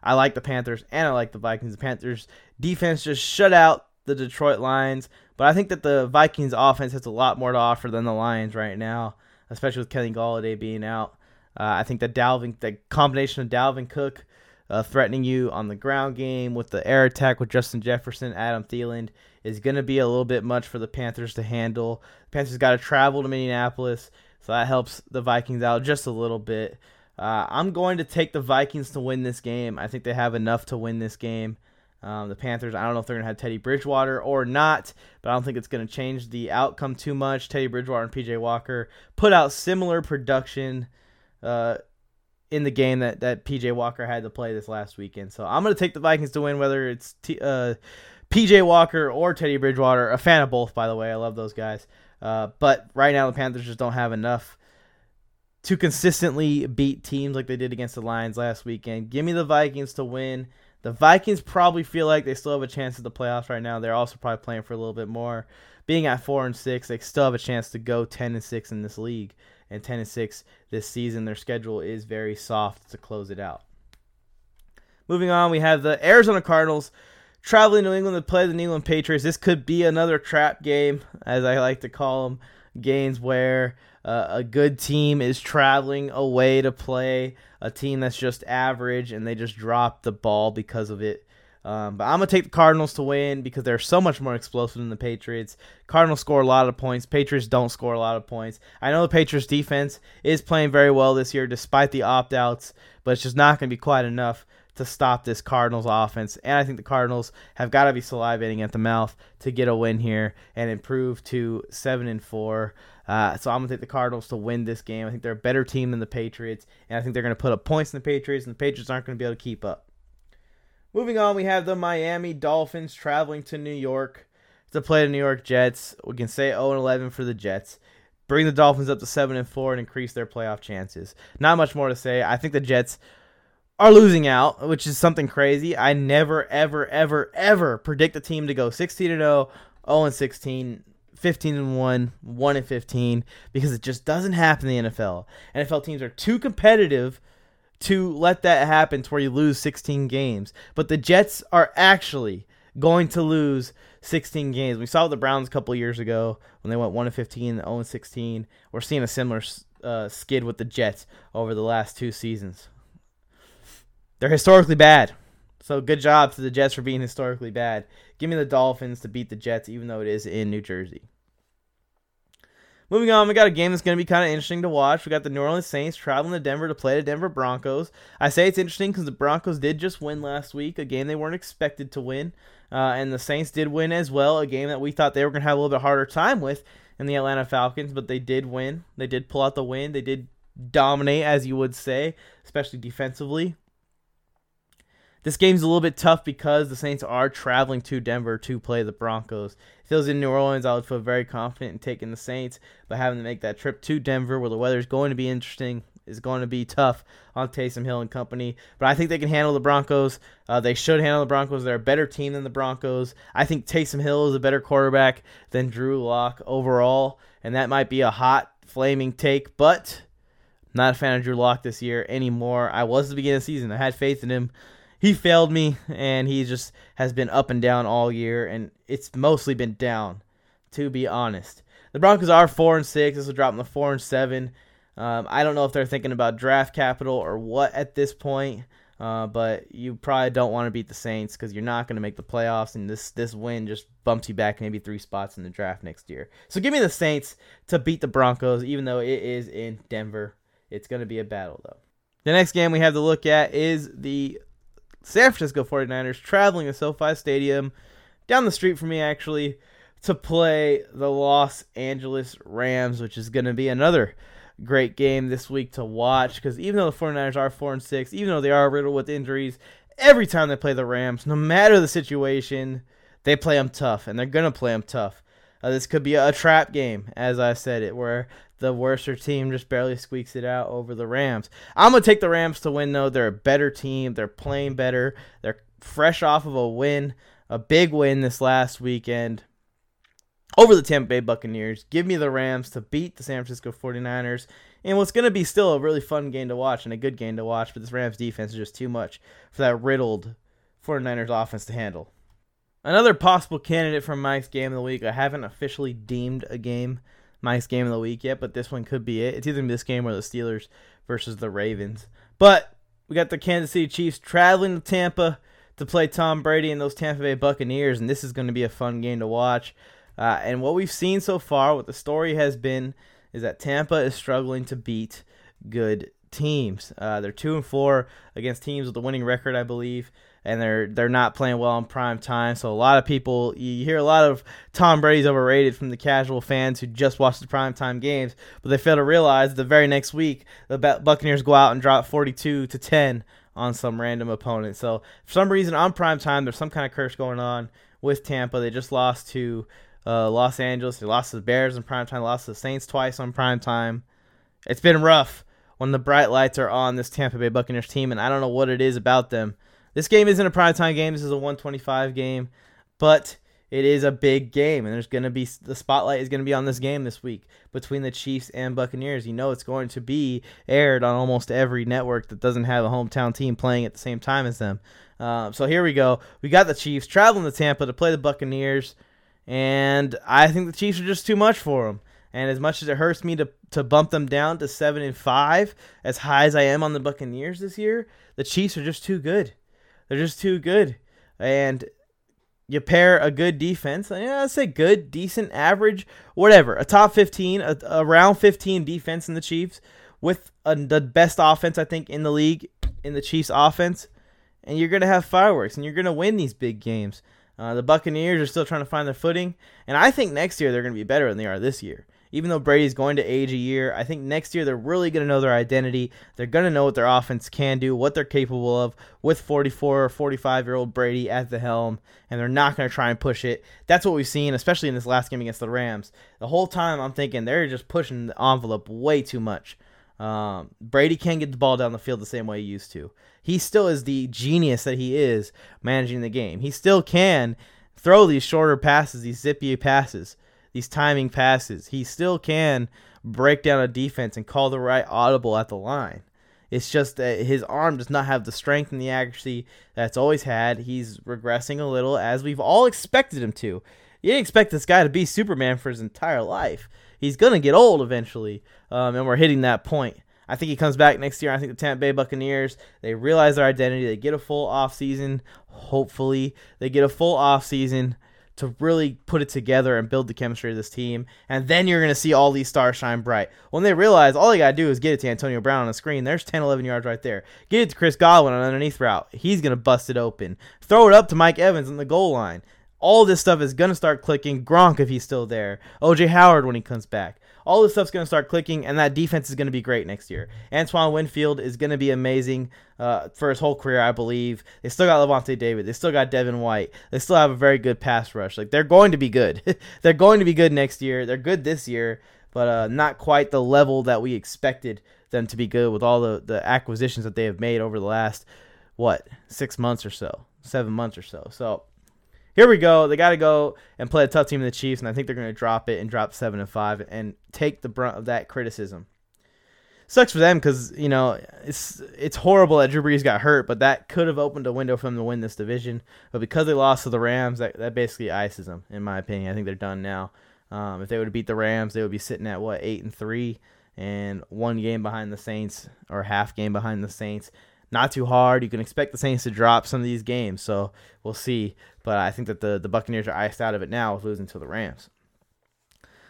I like the Panthers and I like the Vikings. The Panthers defense just shut out the Detroit Lions, but I think that the Vikings offense has a lot more to offer than the Lions right now, especially with Kenny Golladay being out. Uh, I think that Dalvin, the combination of Dalvin Cook uh, threatening you on the ground game with the air attack with Justin Jefferson, Adam Thielen is going to be a little bit much for the Panthers to handle. The Panthers got to travel to Minneapolis, so that helps the Vikings out just a little bit. Uh, I'm going to take the Vikings to win this game. I think they have enough to win this game. Um, the Panthers, I don't know if they're going to have Teddy Bridgewater or not, but I don't think it's going to change the outcome too much. Teddy Bridgewater and PJ Walker put out similar production uh, in the game that, that PJ Walker had to play this last weekend. So I'm going to take the Vikings to win, whether it's T, uh, PJ Walker or Teddy Bridgewater. A fan of both, by the way. I love those guys. Uh, but right now, the Panthers just don't have enough to consistently beat teams like they did against the Lions last weekend. Give me the Vikings to win. The Vikings probably feel like they still have a chance at the playoffs right now. They're also probably playing for a little bit more. Being at four and six, they still have a chance to go ten and six in this league and 10 and 6 this season. Their schedule is very soft to close it out. Moving on, we have the Arizona Cardinals traveling to England to play the New England Patriots. This could be another trap game, as I like to call them, games where uh, a good team is traveling away to play a team that's just average and they just drop the ball because of it. Um, but I'm gonna take the Cardinals to win because they're so much more explosive than the Patriots. Cardinals score a lot of points. Patriots don't score a lot of points. I know the Patriots defense is playing very well this year despite the opt outs, but it's just not gonna be quite enough to stop this Cardinals offense. And I think the Cardinals have got to be salivating at the mouth to get a win here and improve to seven and four. Uh, so I'm gonna take the Cardinals to win this game. I think they're a better team than the Patriots, and I think they're gonna put up points in the Patriots, and the Patriots aren't gonna be able to keep up. Moving on, we have the Miami Dolphins traveling to New York to play the New York Jets. We can say 0 11 for the Jets. Bring the Dolphins up to 7 and 4 and increase their playoff chances. Not much more to say. I think the Jets are losing out, which is something crazy. I never, ever, ever, ever predict a team to go 16 and 0, 0 and 16, 15 and 1, 1 and 15, because it just doesn't happen in the NFL. NFL teams are too competitive to let that happen to where you lose 16 games. But the Jets are actually going to lose 16 games. We saw the Browns a couple years ago when they went 1 15 and 0 16. We're seeing a similar uh, skid with the Jets over the last two seasons. They're historically bad. So good job to the Jets for being historically bad. Give me the Dolphins to beat the Jets, even though it is in New Jersey. Moving on, we got a game that's going to be kind of interesting to watch. We got the New Orleans Saints traveling to Denver to play the Denver Broncos. I say it's interesting because the Broncos did just win last week, a game they weren't expected to win. Uh, and the Saints did win as well, a game that we thought they were going to have a little bit harder time with in the Atlanta Falcons, but they did win. They did pull out the win. They did dominate, as you would say, especially defensively. This game's a little bit tough because the Saints are traveling to Denver to play the Broncos. If it was in New Orleans, I would feel very confident in taking the Saints, but having to make that trip to Denver where the weather is going to be interesting is going to be tough on Taysom Hill and company. But I think they can handle the Broncos. Uh, they should handle the Broncos. They're a better team than the Broncos. I think Taysom Hill is a better quarterback than Drew Lock overall, and that might be a hot, flaming take, but not a fan of Drew Lock this year anymore. I was at the beginning of the season. I had faith in him he failed me, and he just has been up and down all year, and it's mostly been down, to be honest. The Broncos are four and six. This will drop them to four and seven. Um, I don't know if they're thinking about draft capital or what at this point, uh, but you probably don't want to beat the Saints because you're not going to make the playoffs, and this this win just bumps you back maybe three spots in the draft next year. So give me the Saints to beat the Broncos, even though it is in Denver. It's going to be a battle though. The next game we have to look at is the San Francisco 49ers traveling to SoFi Stadium down the street from me actually to play the Los Angeles Rams, which is going to be another great game this week to watch because even though the 49ers are 4 and 6, even though they are riddled with injuries, every time they play the Rams, no matter the situation, they play them tough and they're going to play them tough. Uh, this could be a, a trap game, as I said it, where the worser team just barely squeaks it out over the Rams. I'm to take the Rams to win, though. They're a better team. They're playing better. They're fresh off of a win, a big win this last weekend over the Tampa Bay Buccaneers. Give me the Rams to beat the San Francisco 49ers. And what's going to be still a really fun game to watch and a good game to watch, but this Rams defense is just too much for that riddled 49ers offense to handle. Another possible candidate for Mike's game of the week. I haven't officially deemed a game Mike's game of the week yet, but this one could be it. It's either this game or the Steelers versus the Ravens. But we got the Kansas City Chiefs traveling to Tampa to play Tom Brady and those Tampa Bay Buccaneers, and this is going to be a fun game to watch. Uh, and what we've seen so far, what the story has been, is that Tampa is struggling to beat good teams. Uh, they're two and four against teams with a winning record, I believe and they're they're not playing well in prime time. So a lot of people you hear a lot of Tom Brady's overrated from the casual fans who just watch the prime time games, but they fail to realize the very next week the Buccaneers go out and drop 42 to 10 on some random opponent. So for some reason on prime time there's some kind of curse going on with Tampa. They just lost to uh, Los Angeles. They lost to the Bears in prime time. Lost to the Saints twice on prime time. It's been rough when the bright lights are on this Tampa Bay Buccaneers team, and I don't know what it is about them this game isn't a primetime game. This is a 125 game, but it is a big game, and there's going to be the spotlight is going to be on this game this week between the Chiefs and Buccaneers. You know, it's going to be aired on almost every network that doesn't have a hometown team playing at the same time as them. Uh, so here we go. We got the Chiefs traveling to Tampa to play the Buccaneers, and I think the Chiefs are just too much for them. And as much as it hurts me to to bump them down to seven and five, as high as I am on the Buccaneers this year, the Chiefs are just too good. They're just too good. And you pair a good defense, yeah, I'd say good, decent, average, whatever, a top 15, a, around 15 defense in the Chiefs with a, the best offense, I think, in the league, in the Chiefs offense, and you're going to have fireworks and you're going to win these big games. Uh, the Buccaneers are still trying to find their footing, and I think next year they're going to be better than they are this year even though Brady's going to age a year, I think next year they're really going to know their identity. They're going to know what their offense can do, what they're capable of with 44 or 45 year old Brady at the helm, and they're not going to try and push it. That's what we've seen, especially in this last game against the Rams. The whole time I'm thinking they're just pushing the envelope way too much. Um, Brady can't get the ball down the field the same way he used to. He still is the genius that he is managing the game. He still can throw these shorter passes, these zippy passes these timing passes. He still can break down a defense and call the right audible at the line. It's just that his arm does not have the strength and the accuracy that's always had. He's regressing a little, as we've all expected him to. You didn't expect this guy to be Superman for his entire life. He's going to get old eventually, um, and we're hitting that point. I think he comes back next year. I think the Tampa Bay Buccaneers, they realize their identity. They get a full off season. Hopefully, they get a full off season to really put it together and build the chemistry of this team. And then you're going to see all these stars shine bright. When they realize all they got to do is get it to Antonio Brown on the screen, there's 10, 11 yards right there. Get it to Chris Godwin on underneath route. He's going to bust it open. Throw it up to Mike Evans on the goal line. All this stuff is going to start clicking. Gronk, if he's still there. OJ Howard when he comes back. All this stuff's going to start clicking, and that defense is going to be great next year. Antoine Winfield is going to be amazing uh, for his whole career, I believe. They still got Lavonte David. They still got Devin White. They still have a very good pass rush. Like they're going to be good. [LAUGHS] they're going to be good next year. They're good this year, but uh, not quite the level that we expected them to be good with all the the acquisitions that they have made over the last what six months or so, seven months or so. So here we go. They got to go and play a tough team in the Chiefs, and I think they're going to drop it and drop seven and five and take the brunt of that criticism. Sucks for them because you know it's it's horrible that Drew Brees got hurt, but that could have opened a window for them to win this division. But because they lost to the Rams, that, that basically ices them, in my opinion. I think they're done now. Um, if they would have beat the Rams, they would be sitting at what eight and three, and one game behind the Saints or half game behind the Saints not too hard. You can expect the Saints to drop some of these games, so we'll see. But I think that the, the Buccaneers are iced out of it now with losing to the Rams.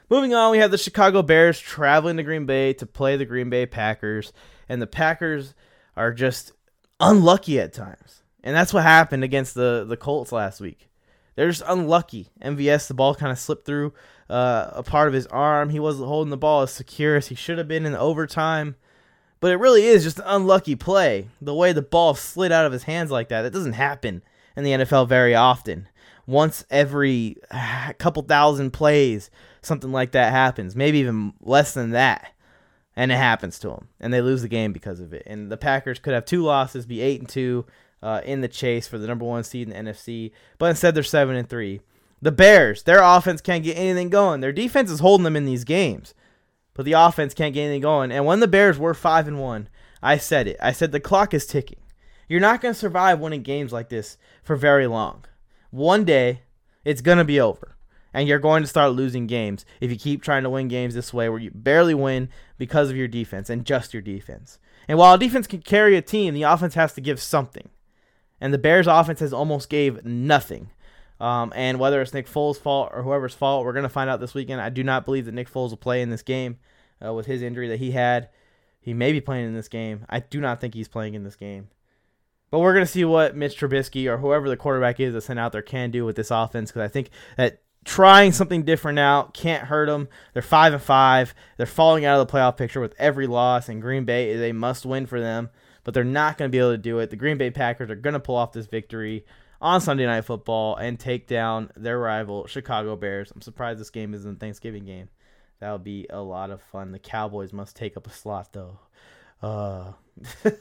Moving on, we have the Chicago Bears traveling to Green Bay to play the Green Bay Packers, and the Packers are just unlucky at times. And that's what happened against the, the Colts last week. They're just unlucky. MVS, the ball kind of slipped through uh, a part of his arm. He wasn't holding the ball as secure as he should have been in overtime. But it really is just an unlucky play. The way the ball slid out of his hands like that, that doesn't happen in the NFL very often. Once every [SIGHS] couple thousand plays, something like that happens. Maybe even less than that. And it happens to them. And they lose the game because of it. And the Packers could have two losses, be 8 and 2 uh, in the chase for the number one seed in the NFC. But instead, they're 7 and 3. The Bears, their offense can't get anything going. Their defense is holding them in these games but the offense can't get anything going. And when the Bears were five and one, I said it. I said the clock is ticking. You're not going to survive winning games like this for very long. One day, it's going to be over. And you're going to start losing games if you keep trying to win games this way where you barely win because of your defense and just your defense. And while a defense can carry a team, the offense has to give something. And the Bears' offense has almost gave nothing. Um, and whether it's Nick Foles' fault or whoever's fault, we're going to find out this weekend. I do not believe that Nick Foles will play in this game uh, with his injury that he had. He may be playing in this game. I do not think he's playing in this game. But we're going to see what Mitch Trubisky or whoever the quarterback is that's sent out there can do with this offense because I think that trying something different out can't hurt them. They're five and five. They're falling out of the playoff picture with every loss, and Green Bay is a must win for them. But they're not going to be able to do it. The Green Bay Packers are going to pull off this victory on Sunday Night Football and take down their rival Chicago Bears. I'm surprised this game isn't a Thanksgiving game. That would be a lot of fun. The Cowboys must take up a slot though. Uh. [LAUGHS]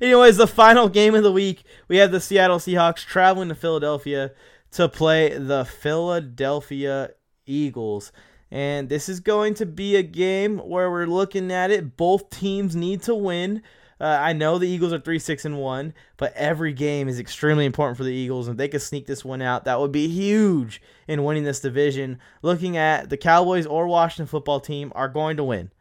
Anyways, the final game of the week, we have the Seattle Seahawks traveling to Philadelphia to play the Philadelphia Eagles. And this is going to be a game where we're looking at it. Both teams need to win. Uh, I know the Eagles are three six and one, but every game is extremely important for the Eagles. And if they could sneak this one out, that would be huge in winning this division. Looking at the Cowboys or Washington football team are going to win.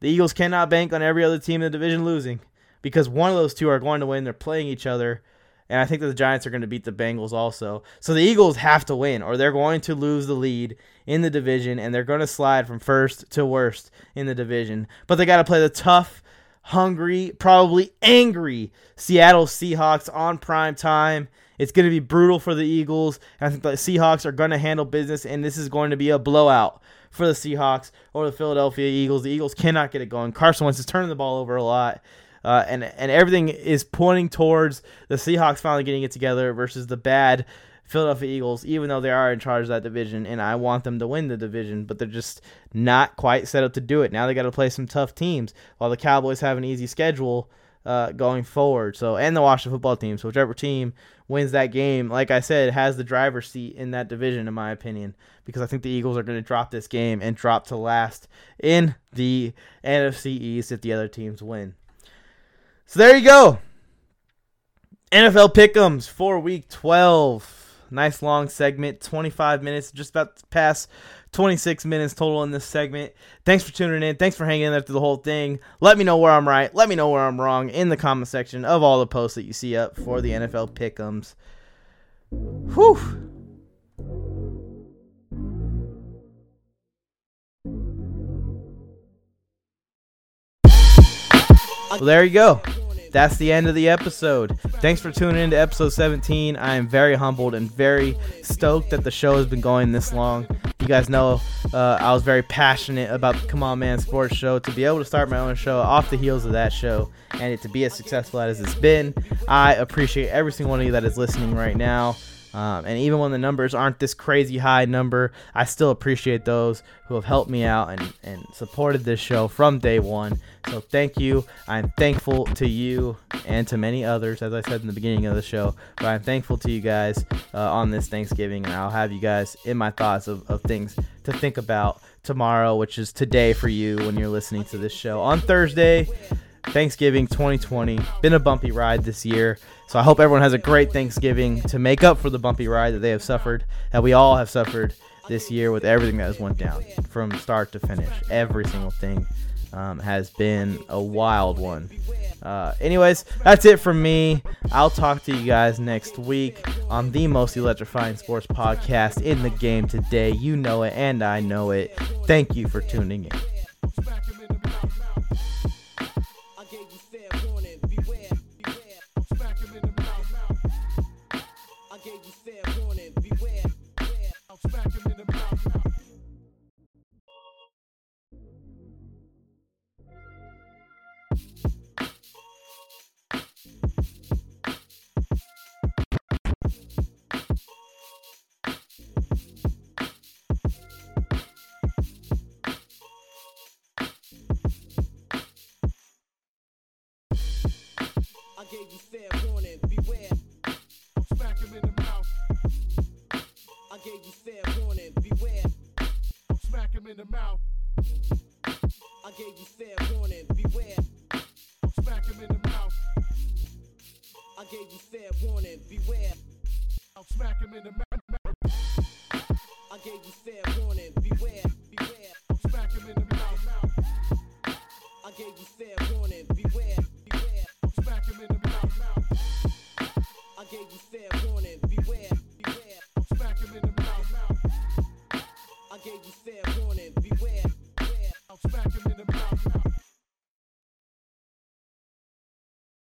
The Eagles cannot bank on every other team in the division losing because one of those two are going to win. They're playing each other. And I think that the Giants are going to beat the Bengals also. So the Eagles have to win, or they're going to lose the lead in the division, and they're going to slide from first to worst in the division. But they got to play the tough hungry, probably angry Seattle Seahawks on prime time. It's going to be brutal for the Eagles. I think the Seahawks are going to handle business, and this is going to be a blowout for the Seahawks or the Philadelphia Eagles. The Eagles cannot get it going. Carson Wentz is turning the ball over a lot. Uh, and and everything is pointing towards the Seahawks finally getting it together versus the bad Philadelphia Eagles, even though they are in charge of that division, and I want them to win the division, but they're just not quite set up to do it. Now they got to play some tough teams, while the Cowboys have an easy schedule uh, going forward. So, and the Washington football team. So, whichever team wins that game, like I said, has the driver's seat in that division, in my opinion, because I think the Eagles are going to drop this game and drop to last in the NFC East if the other teams win. So there you go. NFL Pick'ems for Week 12. Nice long segment, 25 minutes, just about past 26 minutes total in this segment. Thanks for tuning in. Thanks for hanging in there through the whole thing. Let me know where I'm right. Let me know where I'm wrong in the comment section of all the posts that you see up for the NFL pickums. Whew. Well, there you go that's the end of the episode. Thanks for tuning in to episode 17. I am very humbled and very stoked that the show has been going this long. You guys know uh, I was very passionate about the Come On Man Sports Show. To be able to start my own show off the heels of that show and it to be as successful as it's been, I appreciate every single one of you that is listening right now. Um, and even when the numbers aren't this crazy high number, I still appreciate those who have helped me out and, and supported this show from day one. So thank you. I'm thankful to you and to many others, as I said in the beginning of the show. But I'm thankful to you guys uh, on this Thanksgiving, and I'll have you guys in my thoughts of, of things to think about tomorrow, which is today for you when you're listening to this show. On Thursday, Thanksgiving 2020. Been a bumpy ride this year. So I hope everyone has a great Thanksgiving to make up for the bumpy ride that they have suffered, that we all have suffered this year with everything that has went down from start to finish. Every single thing um, has been a wild one. Uh, anyways, that's it from me. I'll talk to you guys next week on the most electrifying sports podcast in the game today. You know it, and I know it. Thank you for tuning in.